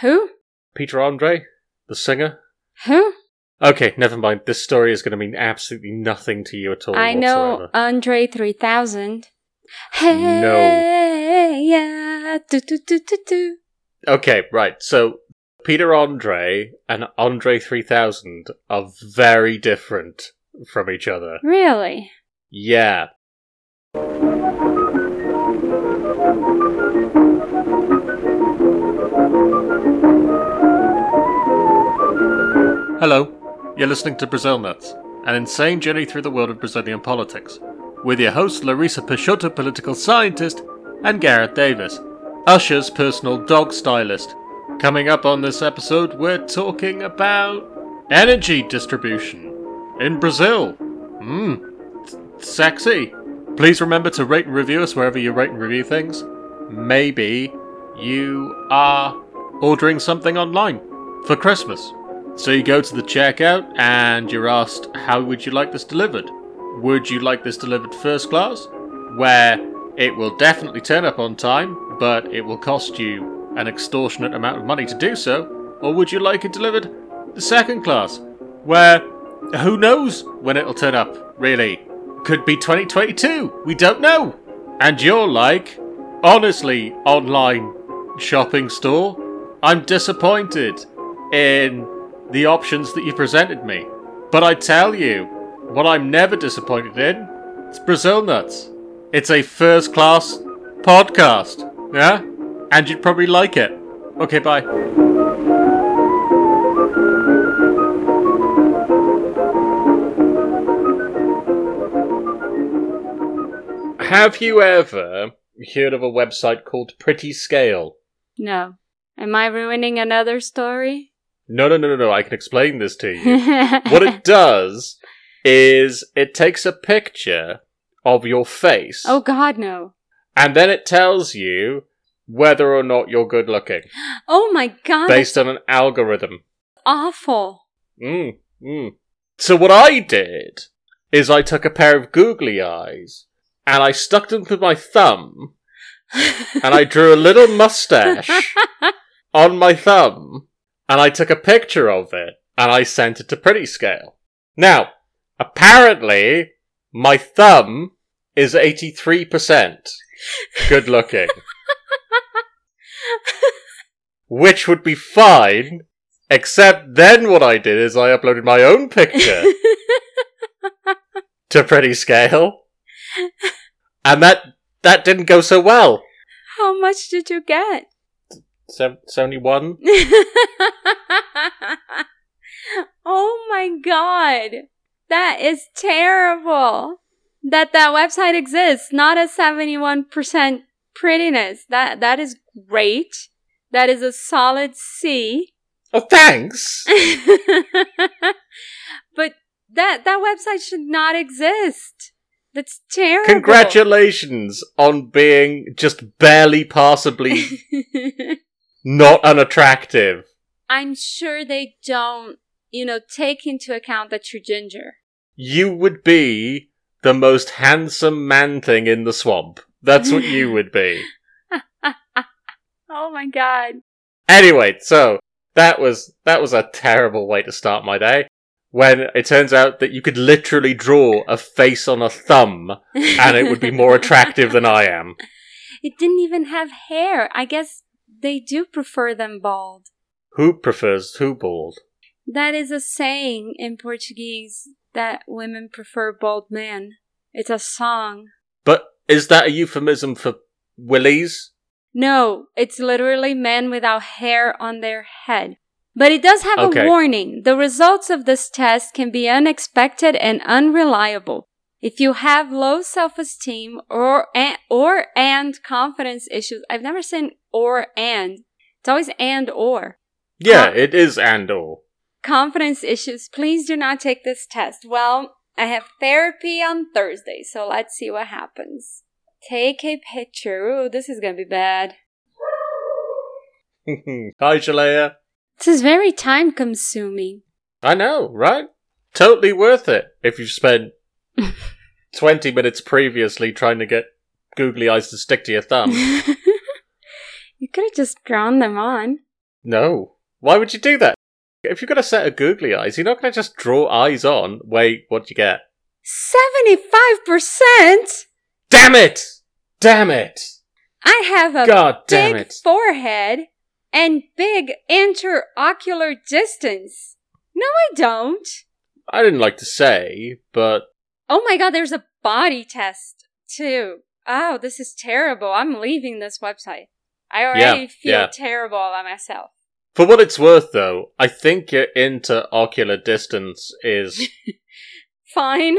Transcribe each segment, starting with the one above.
Who? Peter Andre, the singer. Who? Okay, never mind. This story is going to mean absolutely nothing to you at all. I know. Andre 3000. Hey, yeah. Do, do, do, do, do. Okay, right. So Peter Andre and Andre 3000 are very different from each other. Really? Yeah. Hello, you're listening to Brazil Nuts, an insane journey through the world of Brazilian politics, with your host Larissa Peixoto, political scientist, and Gareth Davis, Usher's personal dog stylist. Coming up on this episode, we're talking about energy distribution in Brazil. Mmm, sexy. Please remember to rate and review us wherever you rate and review things. Maybe you are ordering something online for Christmas. So you go to the checkout and you're asked, How would you like this delivered? Would you like this delivered first class? Where it will definitely turn up on time, but it will cost you an extortionate amount of money to do so? Or would you like it delivered the second class? Where who knows when it'll turn up, really? Could be 2022, we don't know! And you're like, honestly, online shopping store, I'm disappointed in the options that you presented me. But I tell you, what I'm never disappointed in, it's Brazil Nuts. It's a first class podcast, yeah? And you'd probably like it. Okay, bye. Have you ever heard of a website called Pretty Scale? No. Am I ruining another story? No, no, no, no, no. I can explain this to you. what it does is it takes a picture of your face oh god, no. and then it tells you whether or not you're good looking Oh my god. based on an algorithm. awful. Mm, mm. So what I did is I took a pair of googly eyes and I stuck them to my thumb and I drew a little mustache on my thumb and I took a picture of it and I sent it to Pretty Scale. Now, apparently, my thumb is 83% good looking. Which would be fine, except then what I did is I uploaded my own picture to Pretty Scale. And that, that didn't go so well. How much did you get? Se- 71? oh my god. That is terrible. That that website exists, not a 71% prettiness. That that is great. That is a solid C. Oh, thanks! but that that website should not exist. That's terrible. Congratulations on being just barely passably not unattractive. I'm sure they don't, you know, take into account that you're ginger. You would be the most handsome man thing in the swamp. That's what you would be. Oh my god. Anyway, so that was that was a terrible way to start my day. When it turns out that you could literally draw a face on a thumb and it would be more attractive than I am. It didn't even have hair. I guess they do prefer them bald. Who prefers who bald? That is a saying in Portuguese that women prefer bald men. It's a song. But is that a euphemism for willies? No, it's literally men without hair on their head. But it does have Okay. a warning. The results of this test can be unexpected and unreliable. If you have low self-esteem or and, or and confidence issues, I've never seen or and. It's always and or. Yeah, Uh, it is and or. Confidence issues, please do not take this test. Well, I have therapy on Thursday, so let's see what happens. Take a picture. Ooh, this is gonna be bad. Hi, Shalea. This is very time consuming. I know, right? Totally worth it if you've spent 20 minutes previously trying to get googly eyes to stick to your thumb. you could have just drawn them on. No. Why would you do that? If you've got a set of googly eyes, you're not going to just draw eyes on. Wait, what'd you get? 75%? Damn it! Damn it! I have a God damn big it. forehead and big interocular distance. No, I don't. I didn't like to say, but Oh my god, there's a body test too. Oh, this is terrible. I'm leaving this website. I already Yeah, feel yeah. terrible about myself. for what it's worth, though, I think your interocular distance is Fine.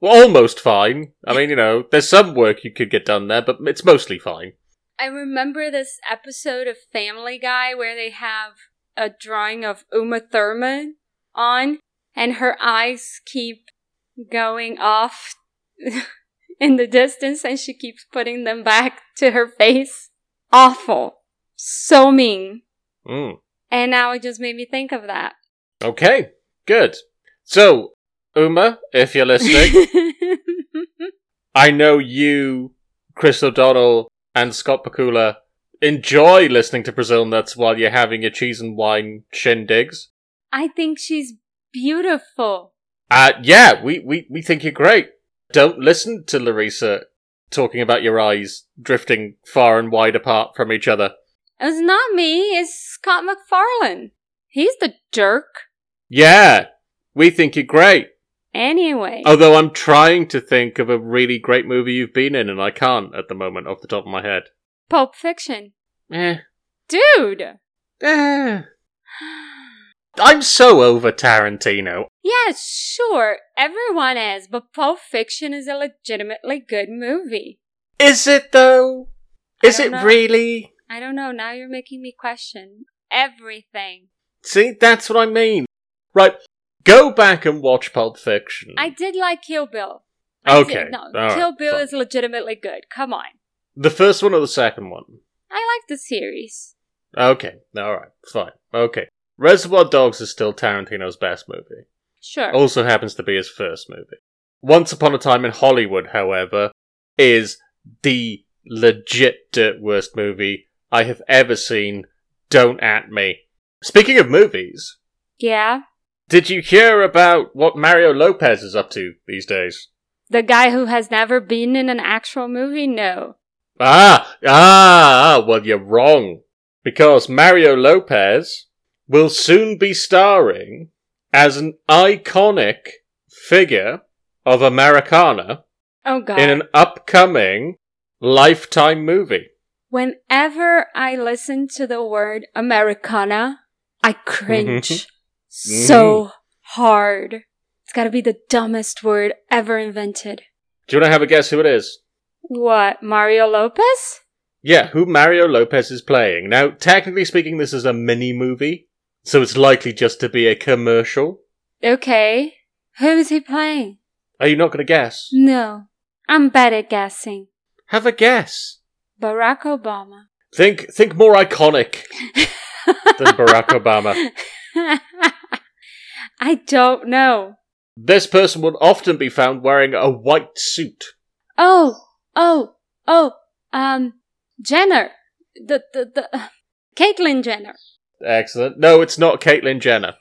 well, almost fine. I mean, you know, there's some work you could get done there, but it's mostly fine. I remember this episode of Family Guy where they have a drawing of Uma Thurman on, and her eyes keep going off in the distance, and she keeps putting them back to her face. Awful. So mean. Mm. And now it just made me think of that. Okay, good. So, Uma, if you're listening, I know you, Chris O'Donnell, and Scott Bakula enjoy listening to Brazil Nuts while you're having your cheese and wine shindigs. I think she's beautiful. Uh, yeah, we, we, we think you're great. Don't listen to Larissa talking about your eyes drifting far and wide apart from each other. It's not me, it's Scott McFarlane. He's the jerk. Yeah, we think you're great. Anyway. Although I'm trying to think of a really great movie you've been in, and I can't at the moment off the top of my head. Pulp Fiction. Eh. Dude! Eh. I'm so over Tarantino. Yeah, sure, everyone is, but Pulp Fiction is a legitimately good movie. Is it though? Is it know. really? I don't know, now you're making me question everything. See, that's what I mean. Right, go back and watch Pulp Fiction. I did like Kill Bill. I Okay, did- no, all right, Kill Bill fine. is legitimately good. Come on. The first one or the second one? I like the series. Okay, alright, fine. Okay. Reservoir Dogs is still Tarantino's best movie. Sure. Also happens to be his first movie. Once Upon a Time in Hollywood, however, is the legit dirt worst movie I have ever seen. Don't at me. Speaking of movies, Yeah. did you hear about what Mario Lopez is up to these days? The guy who has never been in an actual movie? No. Ah, ah, ah, well, you're wrong. Because Mario Lopez will soon be starring as an iconic figure of Americana Oh god. in an upcoming Lifetime movie. Whenever I listen to the word Americana, I cringe mm-hmm. so mm-hmm. hard. It's gotta be the dumbest word ever invented. Do you want to have a guess who it is? What, Mario Lopez? Yeah, who Mario Lopez is playing. Now, technically speaking, this is a mini movie, so it's likely just to be a commercial. Okay. Who is he playing? Are you not going to guess? No. I'm bad at guessing. Have a guess. Barack Obama. Think, think more iconic than Barack Obama. I don't know. This person would often be found wearing a white suit. Oh, oh, oh, um, Jenner. The, the, the, Caitlyn Jenner. Excellent. No, it's not Caitlyn Jenner.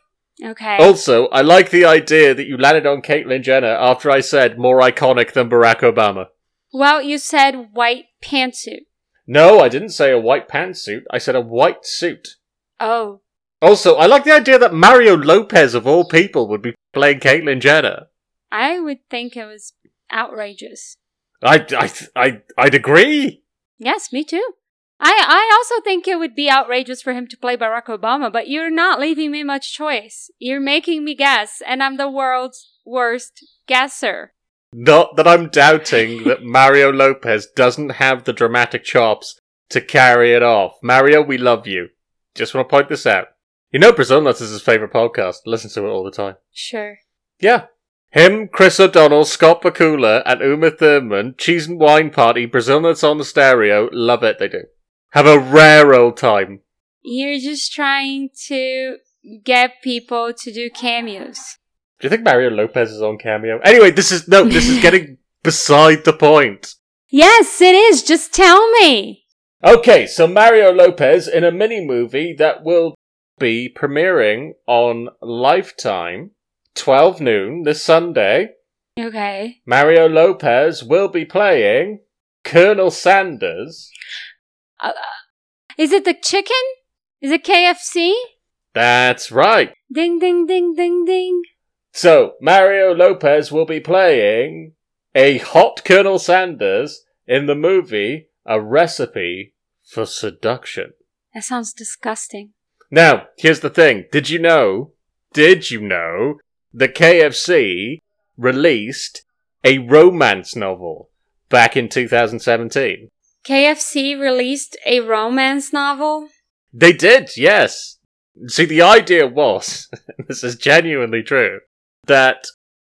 Okay. Also, I like the idea that you landed on Caitlyn Jenner after I said more iconic than Barack Obama. Well, you said white pantsuit. No, I didn't say a white pantsuit. I said a white suit. Oh, Also, I like the idea that Mario Lopez, of all people, would be playing Caitlyn Jenner. I would think it was outrageous. I, I, I, I'd agree. Yes, me too. I, I also think it would be outrageous for him to play Barack Obama, but you're not leaving me much choice. You're making me guess, and I'm the world's worst guesser. Not that I'm doubting that Mario Lopez doesn't have the dramatic chops to carry it off. Mario, we love you. Just want to point this out. You know Brazil Nuts is his favourite podcast. Listen to it all the time. Sure. Yeah. Him, Chris O'Donnell, Scott Bakula, and Uma Thurman, Cheese and Wine Party, Brazil Nuts on the stereo. Love it, they do. Have a rare old time. You're just trying to get people to do cameos. Do you think Mario Lopez is on Cameo? Anyway, this is, no, this is getting beside the point. Yes, it is. Just tell me. Okay, so Mario Lopez in a mini movie that will be premiering on Lifetime, 12 noon this Sunday. Okay. Mario Lopez will be playing Colonel Sanders. Is it the chicken? Is it KFC? That's right. Ding ding ding ding ding. So, Mario Lopez will be playing a hot Colonel Sanders in the movie A Recipe for Seduction. That sounds disgusting. Now, here's the thing. Did you know, did you know that KFC released a romance novel back in 2017? KFC released a romance novel. They did, yes. See, the idea was, this is genuinely true, that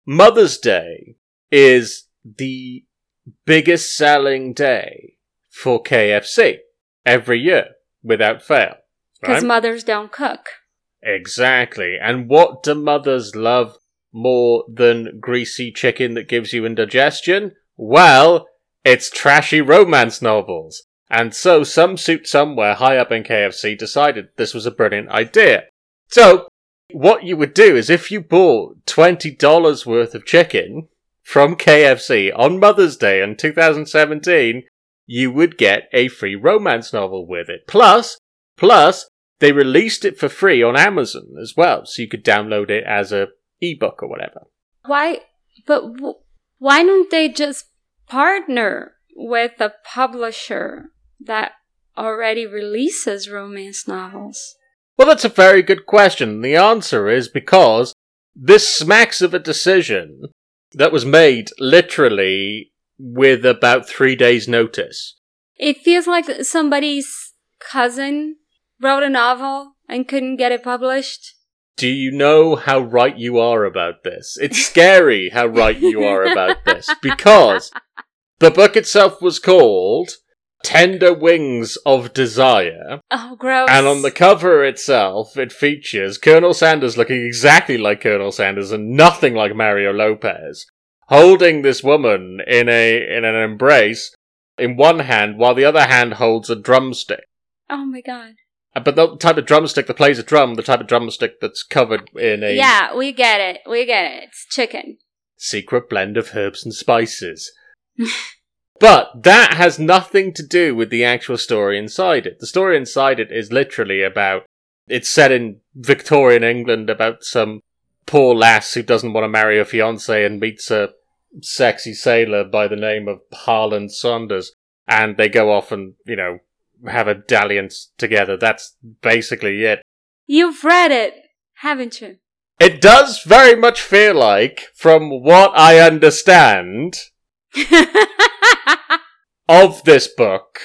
Mother's Day is the biggest selling day for KFC every year without fail. Because Right? mothers don't cook. exactly. And what do mothers love more than greasy chicken that gives you indigestion? Well, it's trashy romance novels. And so some suit somewhere high up in KFC decided this was a brilliant idea. So, what you would do is if you bought $20 worth of chicken from KFC on Mother's Day in 2017, you would get a free romance novel with it. Plus, plus, they released it for free on Amazon as well, so you could download it as a ebook or whatever. Why? But w- why don't they just partner with a publisher that already releases romance novels? Well, that's a very good question. The answer is because this smacks of a decision that was made literally with about three days' notice. It feels like somebody's cousin wrote a novel and couldn't get it published. Do you know how right you are about this? It's scary how right you are about this because the book itself was called Tender Wings of Desire. Oh, gross. And on the cover itself, it features Colonel Sanders looking exactly like Colonel Sanders and nothing like Mario Lopez, holding this woman in a in an embrace in one hand, while the other hand holds a drumstick. oh my god. Uh, But the type of drumstick that plays a drum, the type of drumstick that's covered in a Yeah, we get it. We get it. It's chicken. secret blend of herbs and spices. but that has nothing to do with the actual story inside it. The story inside it is literally about it's set in Victorian England about some poor lass who doesn't want to marry her fiance and meets a sexy sailor by the name of Harlan Saunders. And they go off and, you know, have a dalliance together. That's basically it. You've read it, haven't you? It does very much feel like, from what I understand, of this book,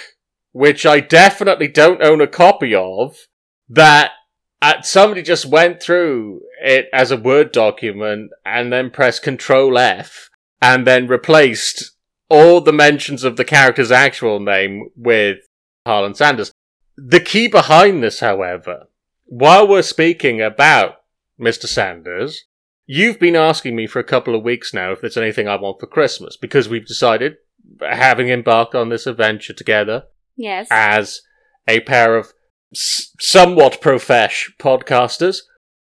which I definitely don't own a copy of, that uh, somebody just went through it as a Word document and then pressed Control F and then replaced all the mentions of the character's actual name with Harlan Sanders. The key behind this, however, while we're speaking about Mr. Sanders, you've been asking me for a couple of weeks now if there's anything I want for Christmas because we've decided, having embarked on this adventure together yes. as a pair of s- somewhat profesh podcasters,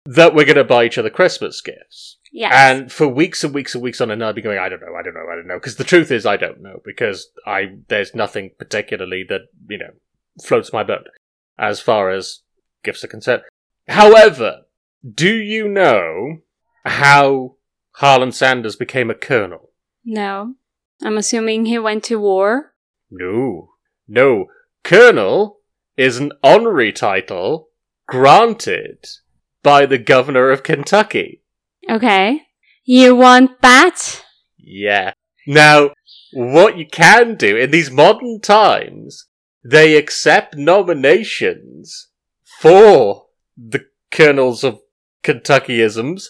that we're going to buy each other Christmas gifts. Yes. And for weeks and weeks and weeks on end, I'll be going, I don't know, I don't know, I don't know. Because the truth is, I don't know. Because I there's nothing particularly that, you know, floats my boat as far as gifts are concerned. However, do you know how Harlan Sanders became a colonel? no. I'm assuming he went to war. No. No. Colonel is an honorary title granted by the governor of Kentucky. Okay. You want that? Yeah. Now, what you can do in these modern times, they accept nominations for the colonels of Kentuckyisms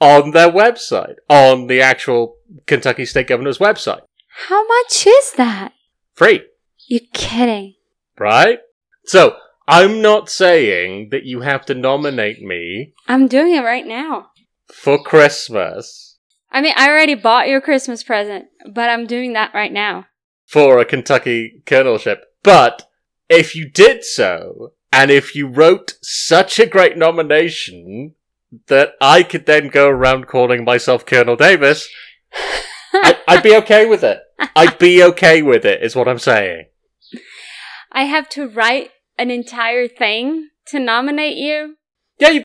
on their website, on the actual Kentucky State Governor's website. How much is that? Free, You kidding? right? So, I'm not saying that you have to nominate me I'm doing it right now. For Christmas I mean, I already bought your Christmas present, but I'm doing that right now. for a Kentucky colonelship. But if you did so, And if you wrote such a great nomination that I could then go around calling myself Colonel Davis, I, I'd be okay with it. I'd be okay with it, is what I'm saying. I have to write an entire thing to nominate you. Yeah, you,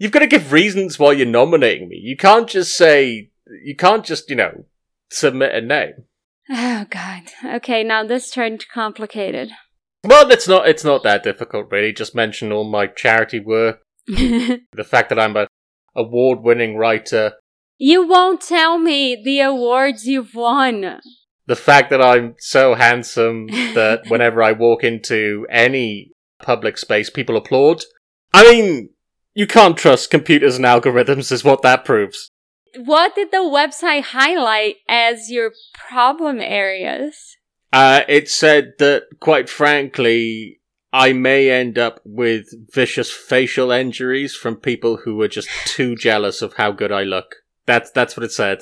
you've got to give reasons why you're nominating me. You can't just say, you can't just, you know, submit a name. Oh god. Okay, now this turned complicated. Well, it's not, it's not that difficult, really. Just mention all my charity work, the fact that I'm a award winning writer, you won't tell me the awards you've won. the fact that I'm so handsome that whenever I walk into any public space, people applaud. I mean, you can't trust computers and algorithms, is what that proves. What did the website highlight as your problem areas? Uh, it said that, quite frankly, I may end up with vicious facial injuries from people who are just too jealous of how good I look. That's that's what it said.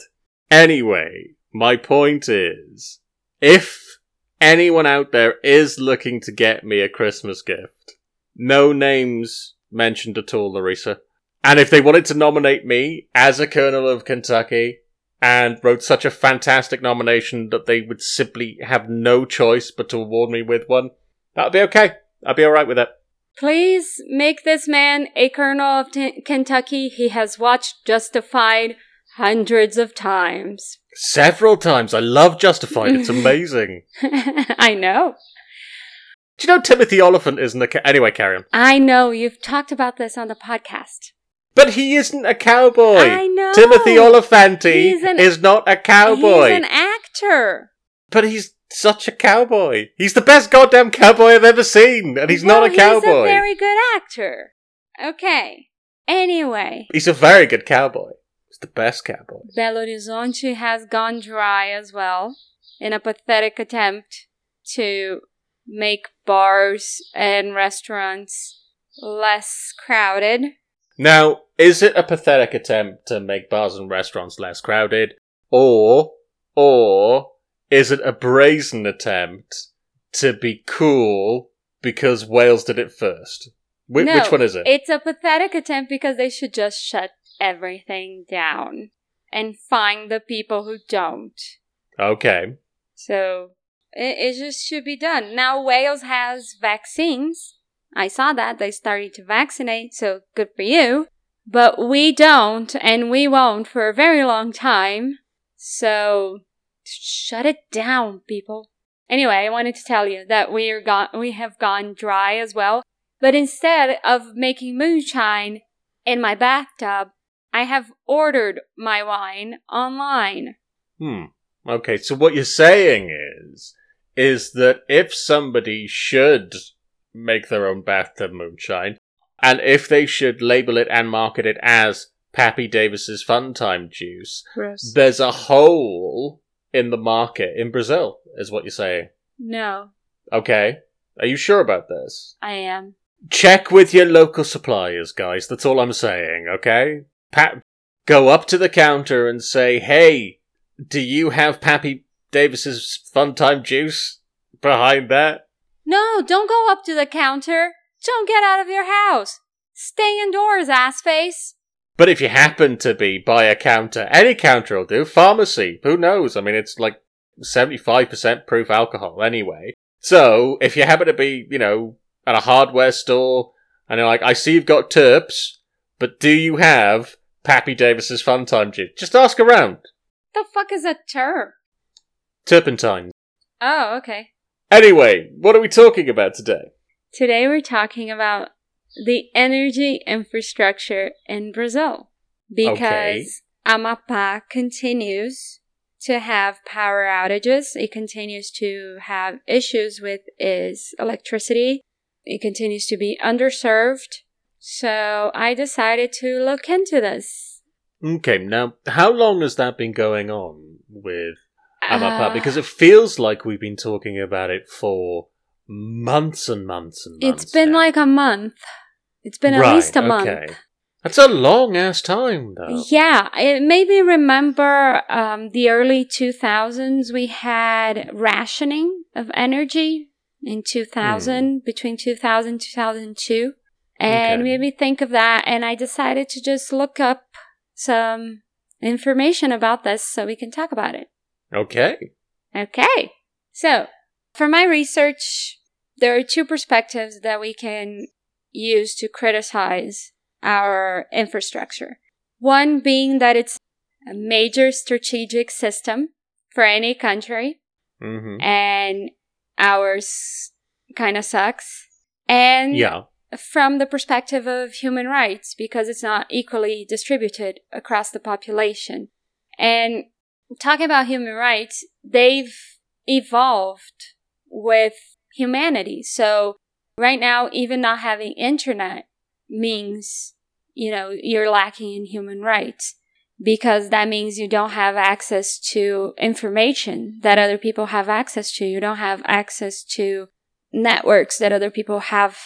Anyway, my point is, if anyone out there is looking to get me a Christmas gift, no names mentioned at all, Larissa. And if they wanted to nominate me as a Colonel of Kentucky and wrote such a fantastic nomination that they would simply have no choice but to award me with one, that'd be okay. I'd be alright with it. Please make this man a colonel of T- Kentucky. He has watched Justified hundreds of times. Several times. I love Justified. It's amazing. I know. Do you know Timothy Olyphant isn't a ca- anyway? Carry on. I know. You've talked about this on the podcast. But he isn't a cowboy. I know. Timothy Olyphanti an- is not a cowboy. He's an actor. But he's such a cowboy. He's the best goddamn cowboy I've ever seen, and he's Well, not a cowboy. He's a very good actor. Okay. Anyway, He's a very good cowboy. He's the best cowboy. Belo Horizonte has gone dry as well in a pathetic attempt to make bars and restaurants less crowded. Now, is it a pathetic attempt to make bars and restaurants less crowded, or, or is it a brazen attempt to be cool because Wales did it first? Wh- No, which one is it? It's a pathetic attempt because they should just shut everything down and find the people who don't. Okay. So it, it just should be done. Now Wales has vaccines. I saw that they started to vaccinate, so good for you. But we don't, and we won't for a very long time. So shut it down, people. Anyway, I wanted to tell you that we are gone. We have gone dry as well. But instead of making moonshine in my bathtub, I have ordered my wine online. Hmm. Okay, so what you're saying is, is that if somebody should make their own bathtub moonshine, and if they should label it and market it as Pappy Davis's Fun Time Juice, Gross. there's a hole in the market in Brazil, is what you're saying. No, Okay. Are you sure about this? I am. Check with your local suppliers, guys. That's all I'm saying, okay? Pat, go up to the counter and say, hey, do you have Pappy Davis's Fun Time Juice behind that? No, don't go up to the counter. Don't get out of your house. Stay indoors, ass face. But if you happen to be by a counter, any counter will do. Pharmacy, who knows? I mean, it's like 75% proof alcohol anyway. So, if you happen to be, you know, at a hardware store, and you're like, I see you've got turps, but do you have Pappy Davis's Fun Time Juice? Just ask around. The fuck is a terp? Turpentine. Oh, okay. Anyway, what are we talking about today? Today we're talking about the energy infrastructure in Brazil because Okay. Amapá continues to have power outages. It continues to have issues with its electricity. It continues to be underserved. So I decided to look into this. Okay, now, how long has that been going on with Amapá? Uh, because it feels like we've been talking about it for months and months and months. it's been now. like a month. It's been at least a month. okay. That's a long ass time, though. Yeah, it made me remember um, the early 2000s. We had rationing of energy in 2000, between 2000 2002. And Okay. made me think of that. And I decided to just look up some information about this so we can talk about it. Okay. Okay. So, for my research, there are two perspectives that we can use to criticize our infrastructure. One being that it's a major strategic system for any country hmm and ours kind of sucks. And Yeah. from the perspective of human rights because it's not equally distributed across the population. And talking about human rights, they've evolved with humanity. So right now, even not having internet means, you know, you're lacking in human rights because that means you don't have access to information that other people have access to. You don't have access to networks that other people have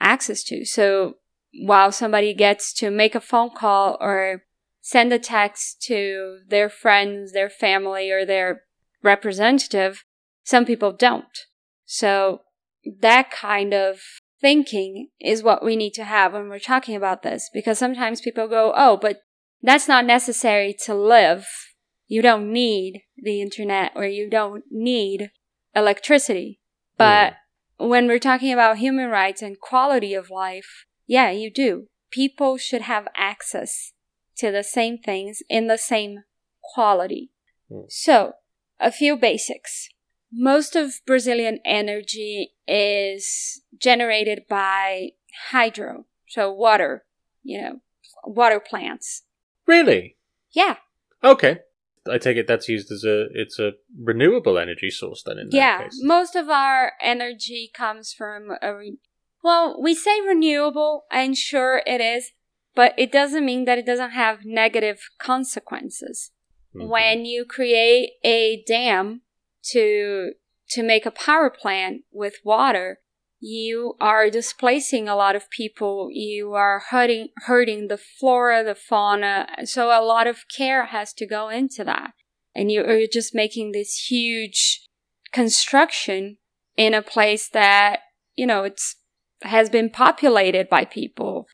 access to. So while somebody gets to make a phone call or send a text to their friends, their family, or their representative, some people don't. So that kind of thinking is what we need to have when we're talking about this because sometimes people go, oh, but that's not necessary to live. You don't need the internet or you don't need electricity. But when we're talking about human rights and quality of life, yeah, you do. People should have access to the same things in the same quality. Mm. So, a few basics. Most of Brazilian energy is generated by hydro, so water, you know, water plants. Really? Yeah, Okay. I take it that's used as a it's a renewable energy source then in yeah. Most of our energy comes from a re- well, we say renewable, and sure it is, but it doesn't mean that it doesn't have negative consequences. Mhm. When you create a dam to to make a power plant with water, you are displacing a lot of people. You are hurting hurting the flora, the fauna. So a lot of care has to go into that. And you are just making this huge construction in a place that, you know, it's has been populated by people,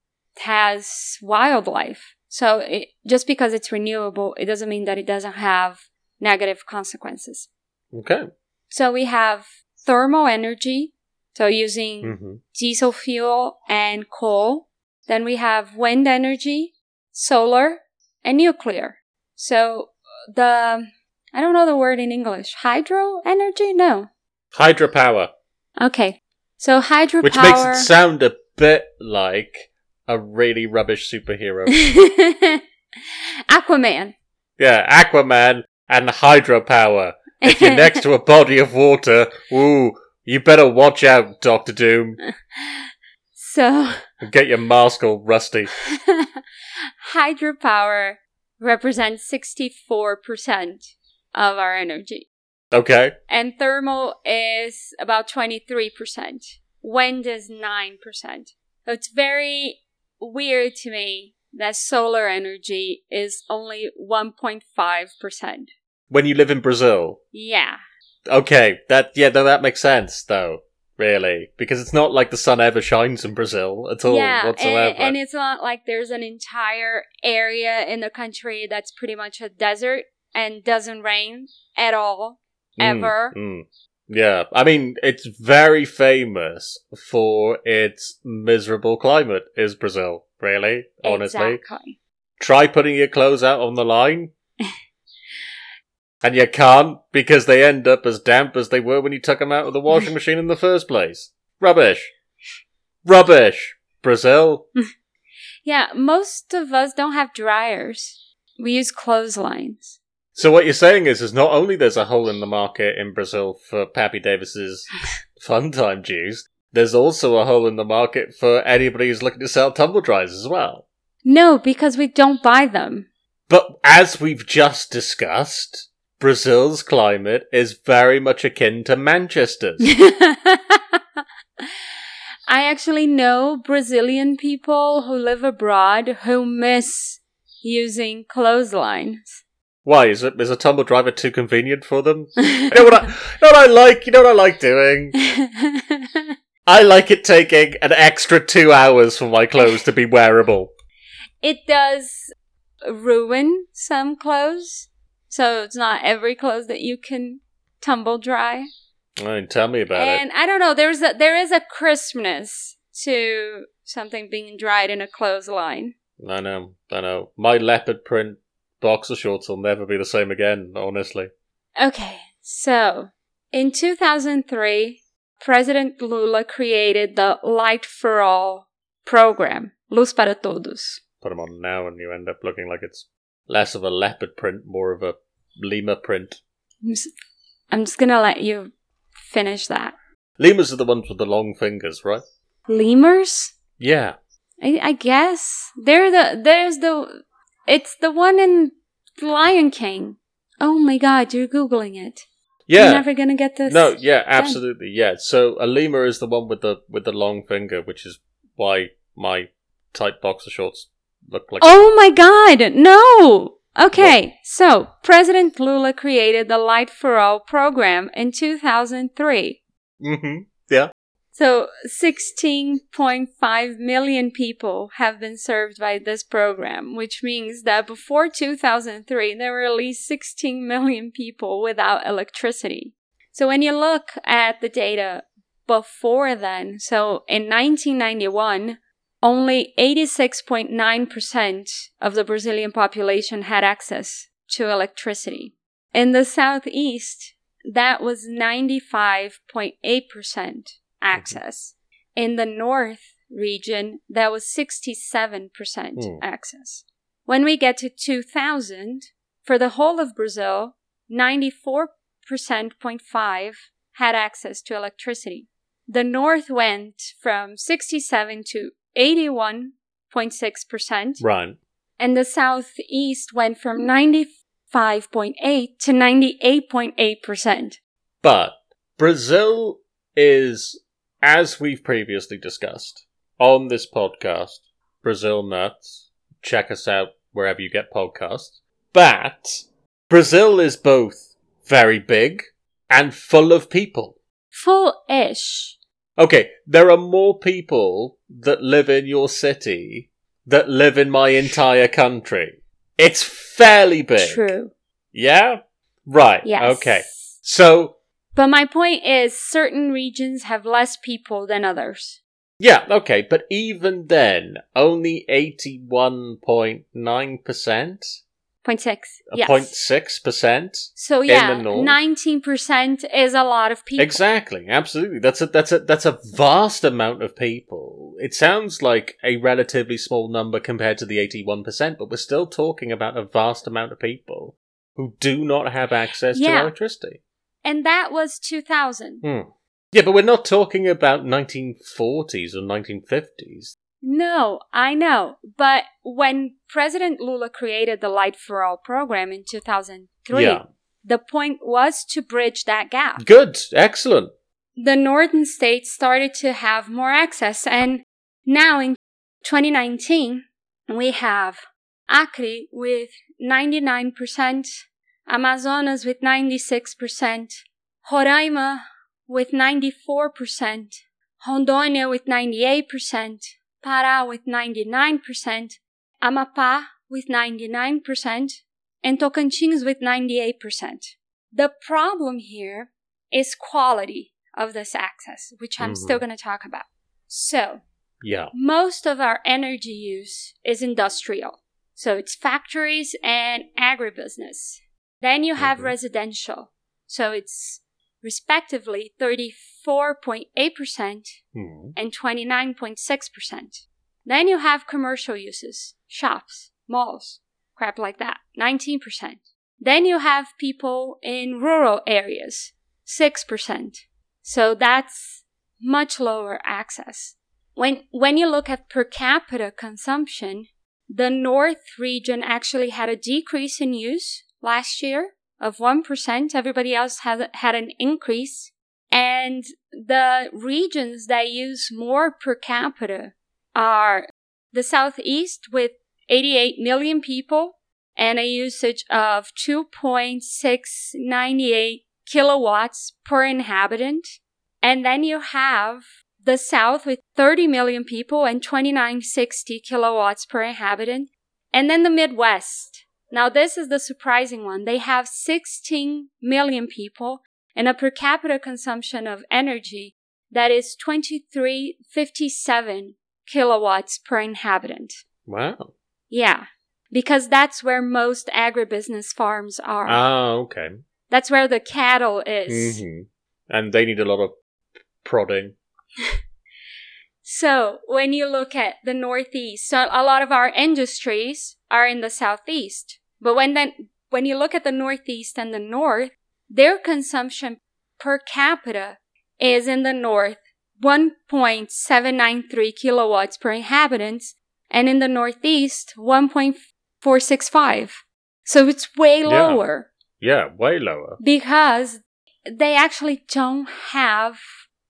has wildlife. So it, just because it's renewable, it doesn't mean that it doesn't have negative consequences. Okay. So we have thermal energy, so using hmm diesel fuel and coal. Then we have wind energy, solar, and nuclear. So the I don't know the word in English. Hydro energy? No. Hydropower. Okay. So hydropower Which makes it sound a bit like a really rubbish superhero. Aquaman. yeah, Aquaman and hydropower. If you're next to a body of water, ooh, you better watch out, Doctor Doom. So And get your mask all rusty. hydropower represents 64% of our energy. Okay. And thermal is about 23%. Wind is 9%. So it's very weird to me that solar energy is only 1.5%. When you live in Brazil. Yeah. Okay, that yeah, no, that makes sense though. Really, because it's not like the sun ever shines in Brazil at all yeah, whatsoever. And, and it's not like there's an entire area in the country that's pretty much a desert and doesn't rain at all, Mm, ever. mm. Yeah, I mean, it's very famous for its miserable climate. Is Brazil really? Honestly, Exactly. try putting your clothes out on the line. And you can't because they end up as damp as they were when you took them out of the washing machine in the first place. Rubbish. Rubbish. Brazil. Yeah, most of us don't have dryers. We use clotheslines. So what you're saying is, is not only there's a hole in the market in Brazil for Pappy Davis's fun time juice, there's also a hole in the market for anybody who's looking to sell tumble dries as well. No, because we don't buy them. But as we've just discussed, Brazil's climate is very much akin to Manchester's. I actually know Brazilian people who live abroad who miss using clotheslines. Why is it? Is a tumble dryer too convenient for them? You know what I, you know what I like? You know what I like doing? I like it taking an extra two hours for my clothes to be wearable. it does ruin some clothes, so it's not every clothes that you can tumble dry. I mean, tell me about it. and I don't know, there's a there is a crispness to something being dried in a clothesline. I know, I know. My leopard print boxer shorts will never be the same again, honestly. Okay, so in 2003, President Lula created the Light for All program, Luz para Todos. Put them on now and you end up looking like it's less of a leopard print, more of a lemur print. I'm just, I'm just gonna let you finish that. Lemurs are the ones with the long fingers, right? Lemurs? Yeah. I, I guess they're the there's the it's the one in Lion King. Oh my God, you're googling it. Yeah. You're never gonna get this. No, yeah, absolutely, yeah. So a lemur is the one with the with the long finger, which is why my tight boxer shorts look like. Oh my God, no. Okay, so President Lula created the Light for All program in 2003. hmm Yeah. So 16.5 million people have been served by this program, which means that before 2003, there were at least 16 million people without electricity. So when you look at the data before then, so in 1991, only 86.9% of the Brazilian population had access to electricity. In the southeast, that was 95.8% access. In the north region, that was 67% Hmm. access. When we get to 2000, for the whole of Brazil, 94.5 had access to electricity. The north went from 67 to 81.6%, Right. and the southeast went from 95.8 to 98.8%. But Brazil is, as we've previously discussed on this podcast, Brazil Nuts. Check us out wherever you get podcasts. But Brazil is both very big and full of people. Full ish. Okay, there are more people that live in your city that live in my entire country. It's fairly big. True. Yeah? Right. Yes. Okay. So, But my point is, certain regions have less people than others. yeah, okay, but even then, only 81.9%? Point six. A Yes. 0.6%? So in yeah, the north? nineteen percent is a lot of people. Exactly, absolutely. That's a that's a that's a vast amount of people. It sounds like a relatively small number compared to the eighty-one percent, but we're still talking about a vast amount of people who do not have access to electricity. And that was two thousand. Hmm. Yeah, but we're not talking about nineteen forties or nineteen fifties. No, I know. But when President Lula created the Light for All program in two thousand three, Yeah. the point was to bridge that gap. Good, excellent. the northern states started to have more access. And now in 2019, we have Acre with 99%, Amazonas with 96%, Roraima with 94%, Rondônia with 98%, Pará with 99%, Amapá with 99%, and Tocantins with 98%. The problem here is quality of this access, which I'm Mhm. still going to talk about. So, Yeah. most of our energy use is industrial. So it's factories and agribusiness. Then you have Mhm. residential. So it's respectively 34.8% Hmm. and 29.6%. Then you have commercial uses, shops, malls, crap like that, 19%. Then you have people in rural areas, 6%. So that's much lower access. When, when you look at per capita consumption, the North region actually had a decrease in use last year of 1%. Everybody else had, had an increase. And the regions that use more per capita are the Southeast with 88 million people and a usage of 2.698 kilowatts per inhabitant. And then you have the South with 30 million people and 2960 kilowatts per inhabitant. And then the Midwest. Now, this is the surprising one. They have 16 million people and a per capita consumption of energy that is 2357 kilowatts per inhabitant. Wow. Yeah, because that's where most agribusiness farms are. Ah, okay. that's where the cattle is. hmm And they need a lot of prodding. So, when you look at the Northeast, so a lot of our industries are in the Southeast. But when then when you look at the Northeast and the North, their consumption per capita is in the North 1.793 kilowatts per inhabitant, and in the Northeast 1.465. So it's way Yeah. lower Yeah, way lower. because they actually don't have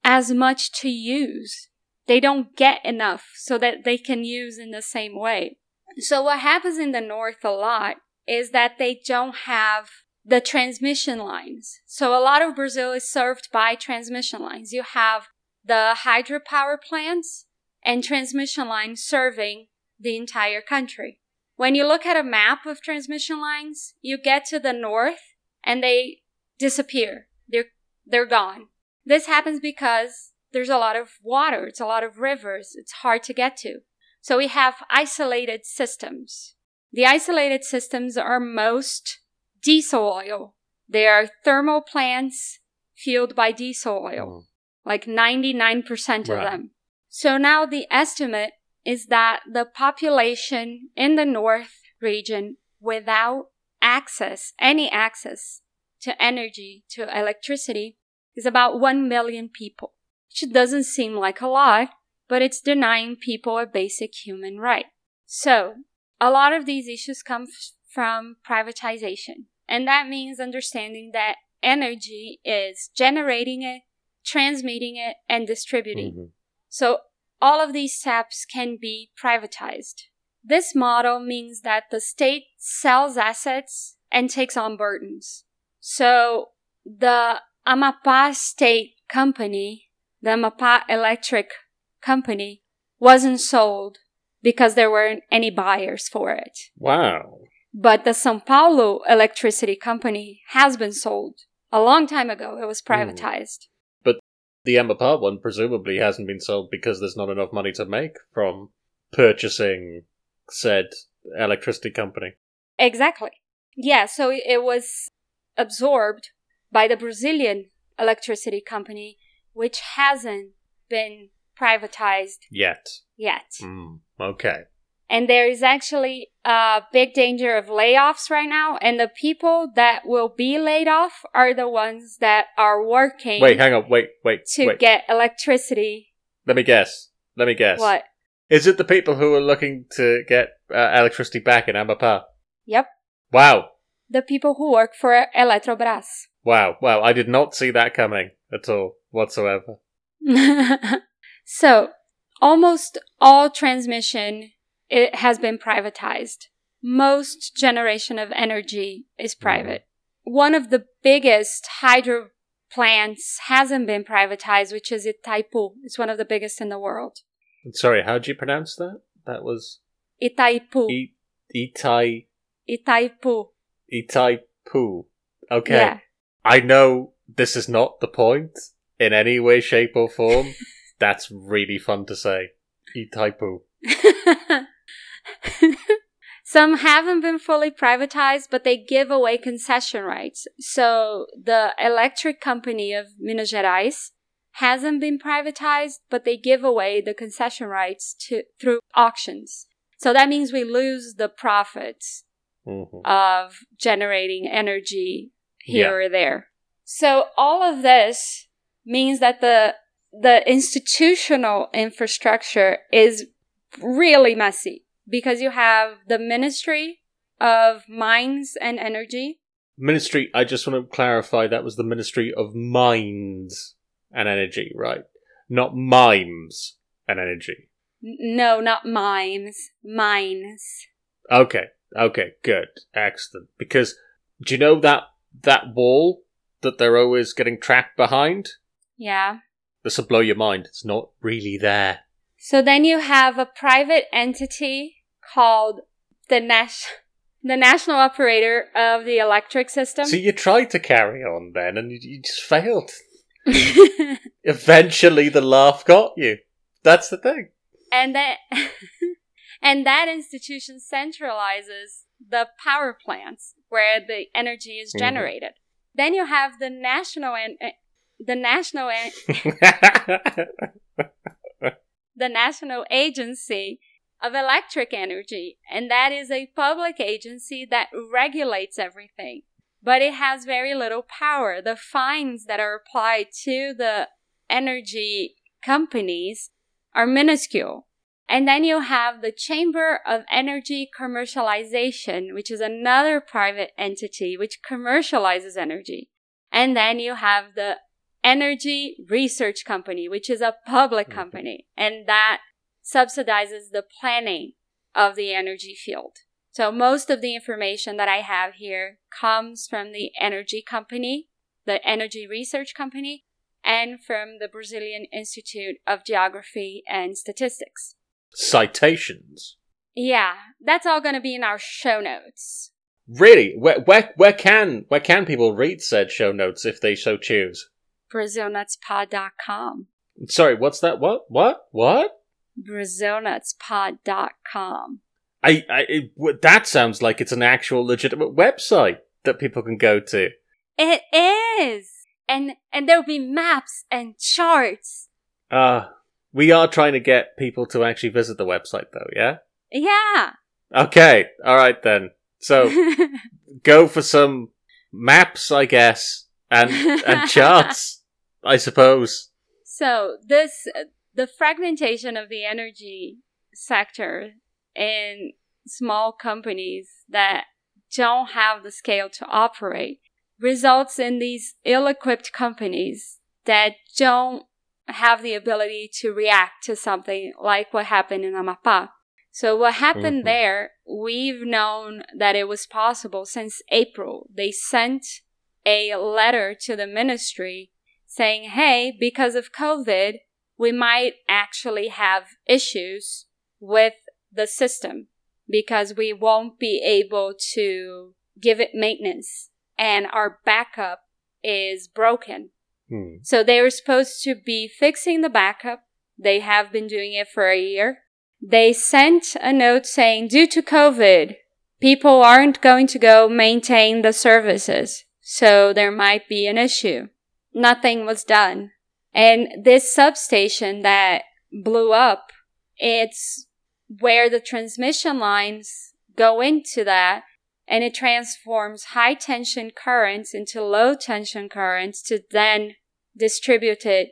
as much to use. They don't get enough so that they can use in the same way. So what happens in the north a lot is that they don't have the transmission lines. So a lot of Brazil is served by transmission lines. You have the hydropower plants and transmission lines serving the entire country. When you look at a map of transmission lines, you get to the north and they disappear. They're they're gone. This happens because there's a lot of water, it's a lot of rivers, it's hard to get to. So we have isolated systems. The isolated systems are most diesel oil. They are thermal plants fueled by diesel oil, mm-hmm. like 99% of Right. them. So now the estimate is that the population in the north region without access, any access to energy, to electricity, is about 1 million people, which doesn't seem like a lot, but it's denying people a basic human right. So, a lot of these issues come f- from privatization, and that means understanding that energy is generating it, transmitting it, and distributing. Mhm. So all of these steps can be privatized. This model means that the state sells assets and takes on burdens. So the Amapá State Company, the Amapá Electric Company, wasn't sold because there weren't any buyers for it. Wow. But the São Paulo Electricity Company has been sold. A long time ago, it was hmm. privatized. But the Amapá one presumably hasn't been sold because there's not enough money to make from purchasing said electricity company. Exactly. Yeah, so it was absorbed by the Brazilian electricity company, which hasn't been privatized Yet. yet. Mm, okay. And there is actually a big danger of layoffs right now, and the people that will be laid off are the ones that are working Wait, hang on. Wait, wait, to wait. get electricity. Let me guess. Let me guess. What? Is it the people who are looking to get uh, electricity back in Amapá? Yep. Wow. The people who work for Eletrobras. Wow. Wow. I did not see that coming at all whatsoever. so, almost all transmission it has been privatized. Most generation of energy is mm-hmm. private. One of the biggest hydro plants hasn't been privatized, which is Itaipu. It's one of the biggest in the world. Sorry, how do you pronounce that? That was Itaipu. I- Itai Itaipu. Itaipu. Okay. Yeah. I know this is not the point in any way, shape, or form. That's really fun to say. Itaipu. Some haven't been fully privatized, but they give away concession rights. So the electric company of Minas Gerais hasn't been privatized, but they give away the concession rights to through auctions. So that means we lose the profits Mhm. of generating energy here Yeah. or there. So all of this means that the the institutional infrastructure is really messy because you have the Ministry of Mines and Energy. Ministry, I just want to clarify that was the Ministry of Mines and Energy, right? Not Mimes and Energy. No, not mines, mines. Okay, Okay, good, excellent. Because do you know that that wall that they're always getting trapped behind? Yeah. This will blow your mind. It's not really there. So then you have a private entity called the Nash the national operator of the electric system. So you tried to carry on then, and you, you just failed. Eventually, the laugh got you. That's the thing. and that and that institution centralizes the power plants where the energy is Mhm. generated. Then you have the national and eh, the national en- the National Agency of Electric Energy, and that is a public agency that regulates everything. But it has very little power. The fines that are applied to the energy companies are minuscule. And then you have the Chamber of Energy Commercialization, which is another private entity which commercializes energy. And then you have the Energy Research Company, which is a public Mhm. company, and that subsidizes the planning of the energy field. So most of the information that I have here comes from the energy company, the Energy Research Company, and from the Brazilian Institute of Geography and Statistics. Citations. Yeah, that's all going to be in our show notes. Really? Where, where where can where can people read said show notes if they so choose? BrazilNutsPod.com. Sorry, what's that? What? What? What? BrazilNutsPod.com. I, I it, that sounds like it's an actual legitimate website that people can go to. It is! And, and there'll be maps and charts. Uh we are trying to get people to actually visit the website though, yeah? Yeah. Okay, alright then. So go for some maps, I guess, and and charts, I suppose. So this, the fragmentation of the energy sector in small companies that don't have the scale to operate results in these ill-equipped companies that don't have the ability to react to something like what happened in Amapá. So what happened Mhm. there, we've known that it was possible since April. They sent a letter to the ministry saying, hey, because of COVID, we might actually have issues with the system because we won't be able to give it maintenance and our backup is broken. Hmm. So they were supposed to be fixing the backup. They have been doing it for a year. They sent a note saying, due to COVID, people aren't going to go maintain the services. So there might be an issue. Nothing was done. And this substation that blew up, it's where the transmission lines go into that and it transforms high tension currents into low tension currents to then distribute it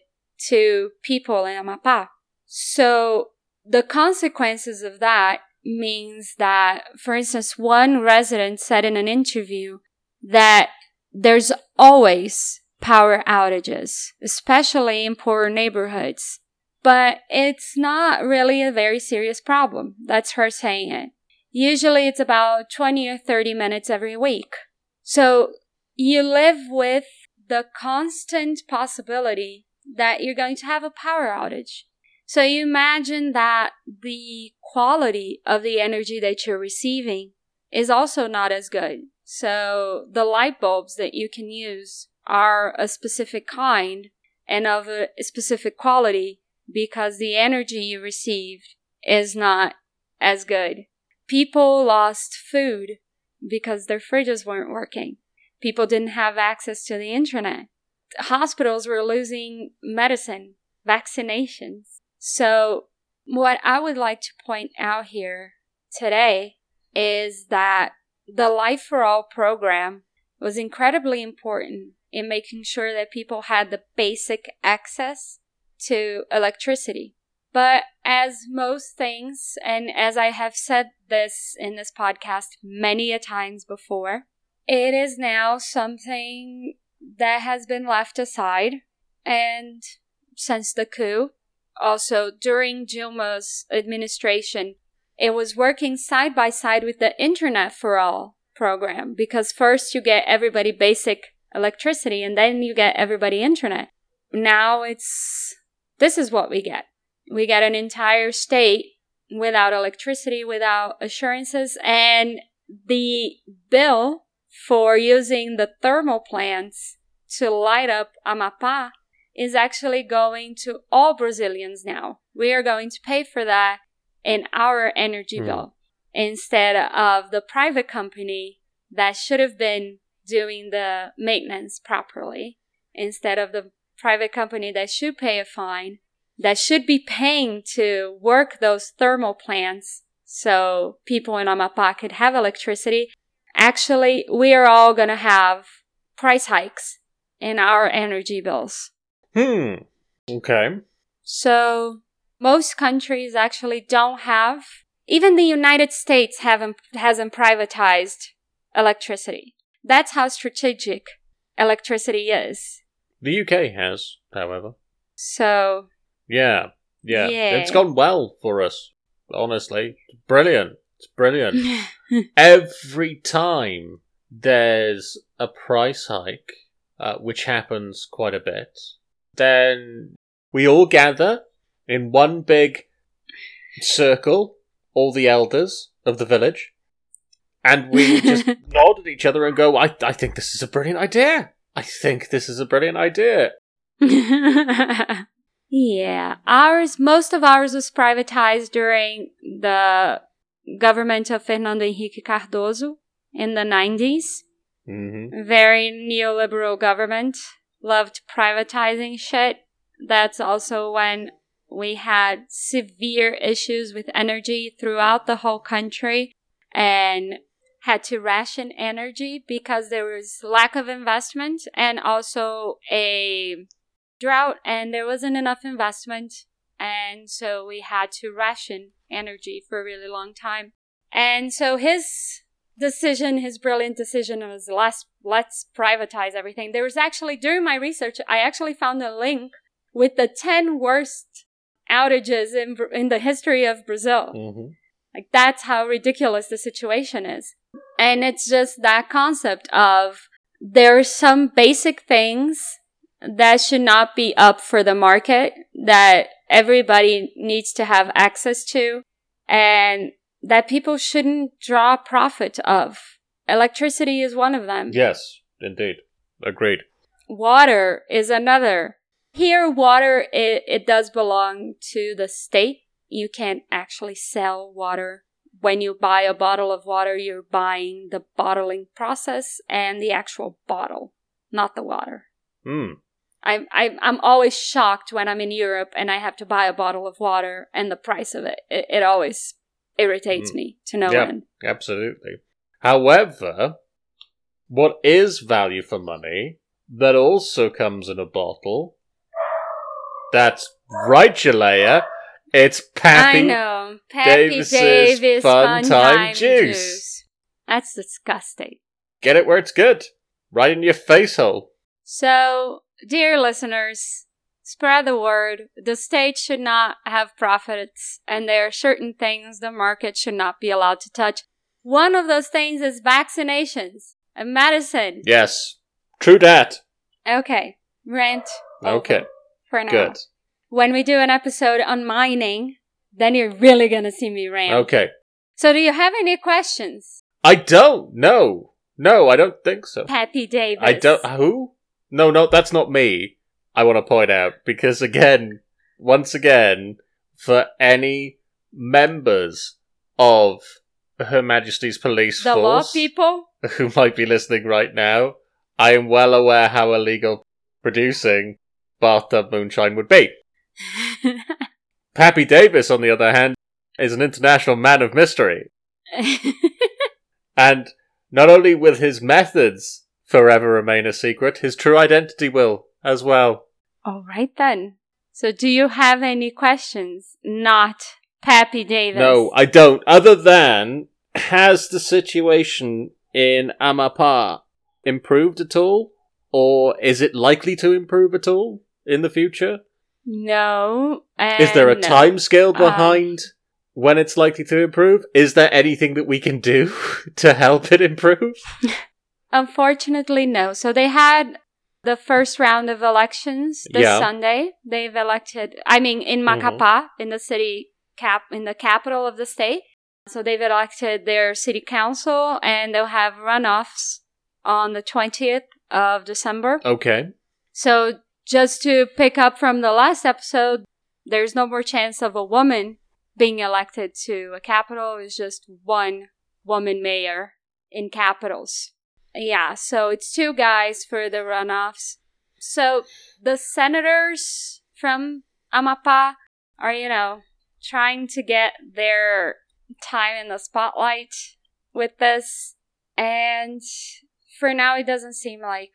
to people in Amapá. So the consequences of that means that, for instance, one resident said in an interview that there's always power outages, especially in poorer neighborhoods. But it's not really a very serious problem. That's her saying it. Usually it's about 20 or 30 minutes every week. So you live with the constant possibility that you're going to have a power outage. So you imagine that the quality of the energy that you're receiving is also not as good. So the light bulbs that you can use are a specific kind and of a specific quality because the energy you received is not as good. People lost food because their fridges weren't working. People didn't have access to the internet. Hospitals were losing medicine, vaccinations. So, what I would like to point out here today is that the Life for All program was incredibly important in making sure that people had the basic access to electricity. But as most things, and as I have said this in this podcast many a times before, it is now something that has been left aside. And since the coup, also during Dilma's administration, it was working side by side with the Internet for All program because first you get everybody basic electricity and then you get everybody internet. Now it's this is what we get. We get an entire state without electricity, without assurances, and the bill for using the thermal plants to light up Amapá is actually going to all Brazilians now. We are going to pay for that in our energy mm. bill instead of the private company that should have been doing the maintenance properly instead of the private company that should pay a fine that should be paying to work those thermal plants so people in Amapá could have electricity. Actually, we are all going to have price hikes in our energy bills. Hmm. Okay. So most countries actually don't have even the United States haven't hasn't privatized electricity. That's how strategic electricity is. The UK has, however. So. Yeah, yeah, yeah. It's gone well for us, honestly. brilliant. It's brilliant. Every time there's a price hike, uh, which happens quite a bit, then we all gather in one big circle, all the elders of the village, and we just nod at each other and go, I, I think this is a brilliant idea. I think this is a brilliant idea. yeah, ours, most of ours was privatized during the government of Fernando Henrique Cardoso in the 90s. Mm-hmm. Very neoliberal government. Loved privatizing shit. That's also when we had severe issues with energy throughout the whole country. And had to ration energy because there was lack of investment and also a drought and there wasn't enough investment. And so we had to ration energy for a really long time. And so his decision his brilliant decision was let's let's privatize everything. There was actually during my research i actually found a link with the 10 worst outages in in the history of brazil. Mm-hmm. like that's how ridiculous the situation is. And it's just that concept of there are some basic things that should not be up for the market that everybody needs to have access to and that people shouldn't draw profit of. Electricity is one of them. Yes, indeed. Agreed. Water is another. Here, water, it, it does belong to the state. You can't actually sell water when you buy a bottle of water, you're buying the bottling process and the actual bottle, not the water. Hmm. I'm, I'm, I'm always shocked when I'm in Europe and I have to buy a bottle of water and the price of it. It, it always irritates mm. me to no yeah, end. Absolutely. However, what is value for money that also comes in a bottle? That's right, Jalea. It's Pappy. I know. Pappy Davis's Davis Fun, Fun Time, Time juice. juice. That's disgusting. Get it where it's good. Right in your face hole. So, dear listeners, spread the word. The state should not have profits, and there are certain things the market should not be allowed to touch. One of those things is vaccinations and medicine. Yes. True that. Okay. Rant. Okay. For now. Good when we do an episode on mining, then you're really gonna see me rant. Okay. So, do you have any questions? I don't. No, no, I don't think so. Pappy Davis. I don't. Who? No, no, that's not me. I want to point out because again, once again, for any members of Her Majesty's Police the Force, law people who might be listening right now, I am well aware how illegal producing bathtub moonshine would be. Pappy Davis, on the other hand, is an international man of mystery. and not only with his methods forever remain a secret, his true identity will as well. All right then. So, do you have any questions? Not Pappy Davis. No, I don't. Other than, has the situation in Amapá improved at all? Or is it likely to improve at all in the future? No. Is there a no. time scale um, behind when it's likely to improve? Is there anything that we can do to help it improve? Unfortunately, no. So they had the first round of elections this Yeah. Sunday. They've elected, I mean, in mm-hmm. Macapá, in the city cap, in the capital of the state. So they've elected their city council and they'll have runoffs on the 20th of December. Okay. So just to pick up from the last episode, there's no more chance of a woman being elected to a capital. It's just one woman mayor in capitals. Yeah, so it's two guys for the runoffs. So the senators from Amapá are, you know, trying to get their time in the spotlight with this. And for now, it doesn't seem like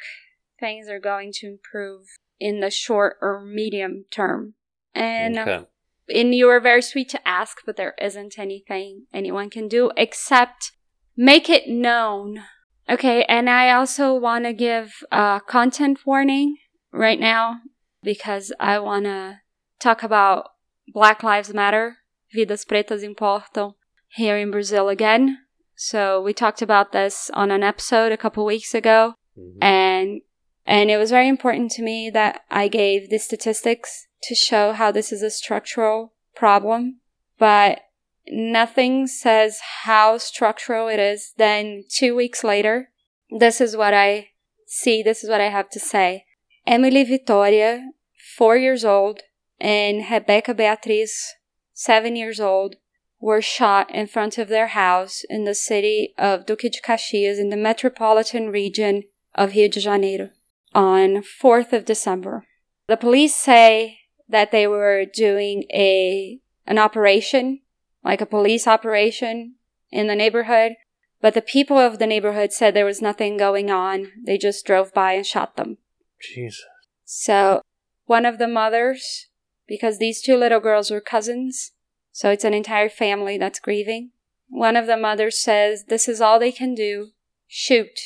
things are going to improve in the short or medium term. And okay. and you were very sweet to ask, but there isn't anything anyone can do except make it known. Okay, and I also want to give a content warning right now because I want to talk about Black Lives Matter, Vidas Pretas Importam, here in Brazil again. So we talked about this on an episode a couple weeks ago Mhm. and and it was very important to me that I gave the statistics to show how this is a structural problem, but nothing says how structural it is. Then two weeks later, this is what I see, this is what I have to say. Emily Vitoria, four years old, and Rebecca Beatriz, seven years old, were shot in front of their house in the city of Duque de Caxias in the metropolitan region of Rio de Janeiro on 4th of December. The police say that they were doing a an operation, like a police operation in the neighborhood, but the people of the neighborhood said there was nothing going on. They just drove by and shot them. Jesus. So, one of the mothers, because these two little girls were cousins, so it's an entire family that's grieving. One of the mothers says, This is all they can do. Shoot.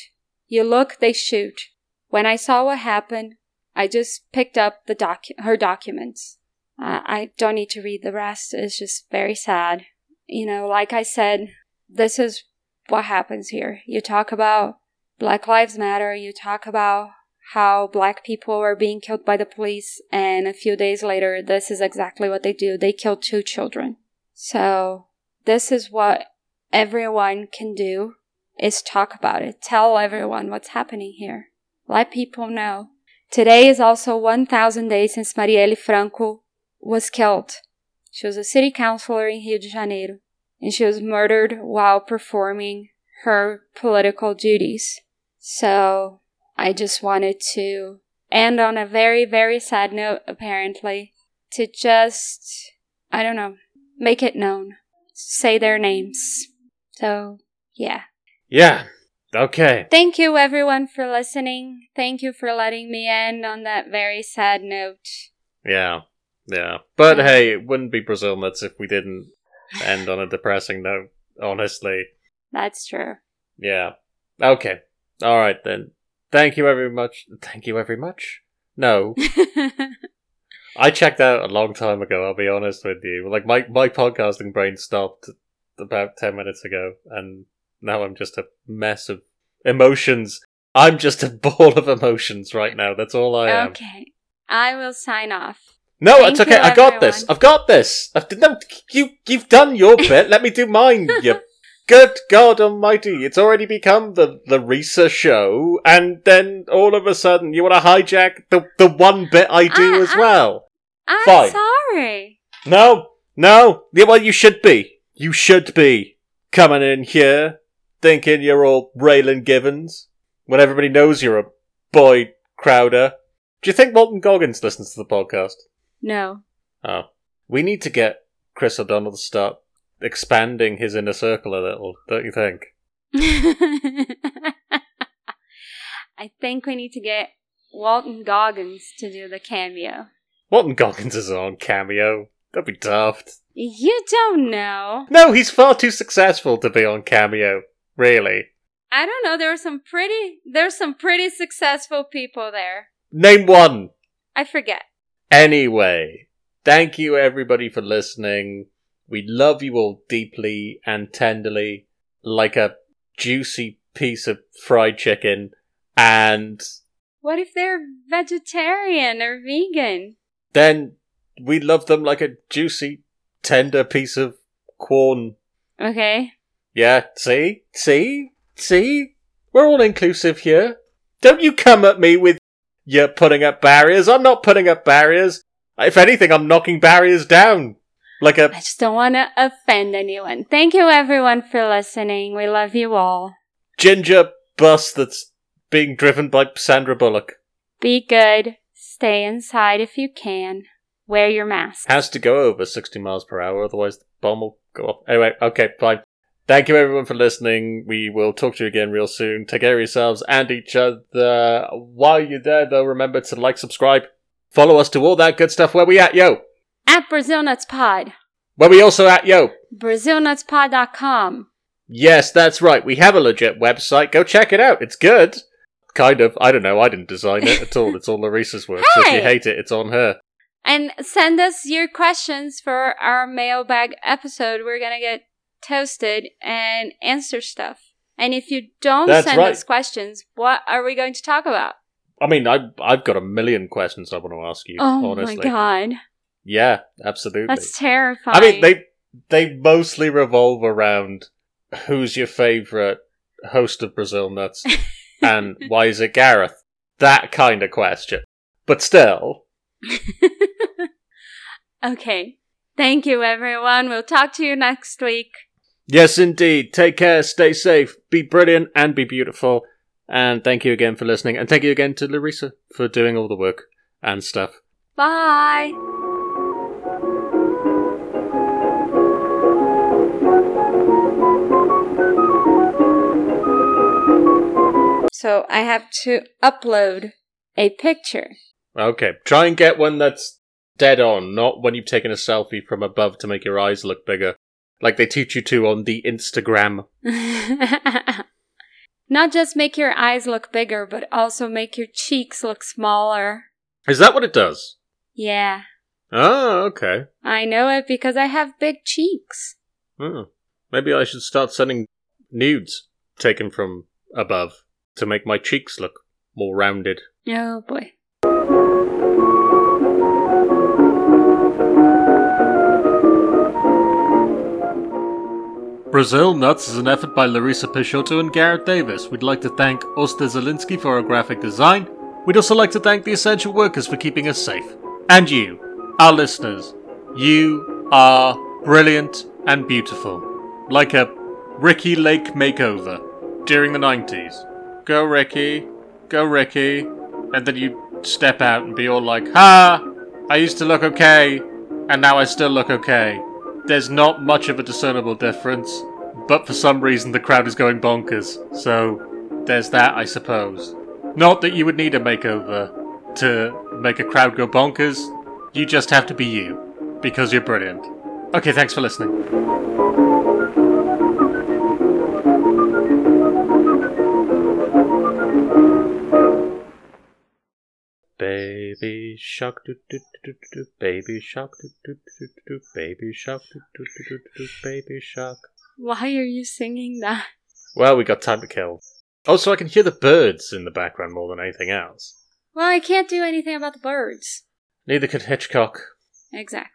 You look, they shoot. When I saw what happened, I just picked up the docu- her documents. Uh, I don't need to read the rest. It's just very sad. You know, like I said, this is what happens here. You talk about Black Lives Matter, you talk about how black people are being killed by the police, and a few days later, this is exactly what they do. They kill two children. So, this is what everyone can do is talk about it. Tell everyone what's happening here. Let people know. Today is also 1,000 days since Marielle Franco was killed. She was a city councilor in Rio de Janeiro, and she was murdered while performing her political duties. So, I just wanted to end on a very, very sad note, apparently, to just, I don't know, make it known. Say their names. So, yeah. Yeah. Okay. Thank you, everyone, for listening. Thank you for letting me end on that very sad note. Yeah. Yeah. But hey, it wouldn't be Brazil nuts if we didn't end on a depressing note, honestly. That's true. Yeah. Okay. All right then. Thank you very much. Thank you very much. No, I checked out a long time ago. I'll be honest with you. Like my my podcasting brain stopped about ten minutes ago, and now I'm just a mess of emotions. I'm just a ball of emotions right now. That's all I am. okay. I will sign off. No, Thank it's okay. you, I got this. I've got this. I've, no, you you've done your bit. Let me do mine. You good God Almighty! It's already become the the Risa show, and then all of a sudden you want to hijack the the one bit I do Ah, as ah. well. I'm Fine. sorry. No, no. Yeah, well, you should be. You should be coming in here thinking you're all Raylan Givens when everybody knows you're a Boyd Crowder. Do you think Walton Goggins listens to the podcast? No. Oh. We need to get Chris O'Donnell to start expanding his inner circle a little, don't you think? I think we need to get Walton Goggins to do the cameo. Walton Goggins is on Cameo. That'd be daft. You don't know. No, he's far too successful to be on Cameo. Really. I don't know. There are some pretty. There's some pretty successful people there. Name one. I forget. Anyway, thank you everybody for listening. We love you all deeply and tenderly, like a juicy piece of fried chicken. And What if they're vegetarian or vegan? then we love them like a juicy, tender piece of corn. Okay. Yeah, see? See? See? We're all inclusive here. Don't you come at me with you're putting up barriers. I'm not putting up barriers. If anything, I'm knocking barriers down. Like a I just don't want to offend anyone. Thank you everyone for listening. We love you all. ginger bus that's being driven by Sandra Bullock. Be good. Stay inside if you can. Wear your mask. Has to go over 60 miles per hour, otherwise the bomb will go off. Anyway, okay, fine. Thank you everyone for listening. We will talk to you again real soon. Take care of yourselves and each other. While you're there, though, remember to like, subscribe, follow us to all that good stuff. Where we at, yo? At Brazil Nuts Pod. Where we also at, yo? BrazilNutsPod.com. Yes, that's right. We have a legit website. Go check it out. It's good. Kind of. I don't know. I didn't design it at all. It's all Larissa's work. So if you hate it, it's on her. And send us your questions for our mailbag episode. We're going to get toasted and answer stuff. And if you don't That's send right. us questions, what are we going to talk about? I mean, I, I've got a million questions I want to ask you, oh honestly. my god. Yeah, absolutely. That's terrifying. I mean, they they mostly revolve around who's your favorite host of Brazil Nuts and why is it Gareth? That kind of question. But still, okay. Thank you, everyone. We'll talk to you next week. Yes, indeed. Take care, stay safe, be brilliant, and be beautiful. And thank you again for listening. And thank you again to Larissa for doing all the work and stuff. Bye. So I have to upload a picture. Okay, try and get one that's dead on, not when you've taken a selfie from above to make your eyes look bigger. Like they teach you to on the Instagram. Not just make your eyes look bigger, but also make your cheeks look smaller. Is that what it does? Yeah, Oh, okay. I know it because I have big cheeks. Oh, maybe I should start sending nudes taken from above to make my cheeks look more rounded. Oh boy. Brazil Nuts is an effort by Larissa Peixoto and Gareth Davis. We'd like to thank Oster Zelinsky for our graphic design. We'd also like to thank the essential workers for keeping us safe. And you, our listeners. You are brilliant and beautiful. Like a Ricki Lake makeover during the 90s. Go Ricki, go Ricki. And then you step out and be all like, Ha! I used to look okay, and now I still look okay. There's not much of a discernible difference, but for some reason the crowd is going bonkers, so there's that, I suppose. Not that you would need a makeover to make a crowd go bonkers, you just have to be you, because you're brilliant. Okay, thanks for listening. Baby shark do do do do do baby shark do do do do do baby shark do do do do do baby shark. Why are you singing that? Well, we got time to kill. Oh, so I can hear the birds in the background more than anything else. Well, I can't do anything about the birds. Neither could Hitchcock. Exactly.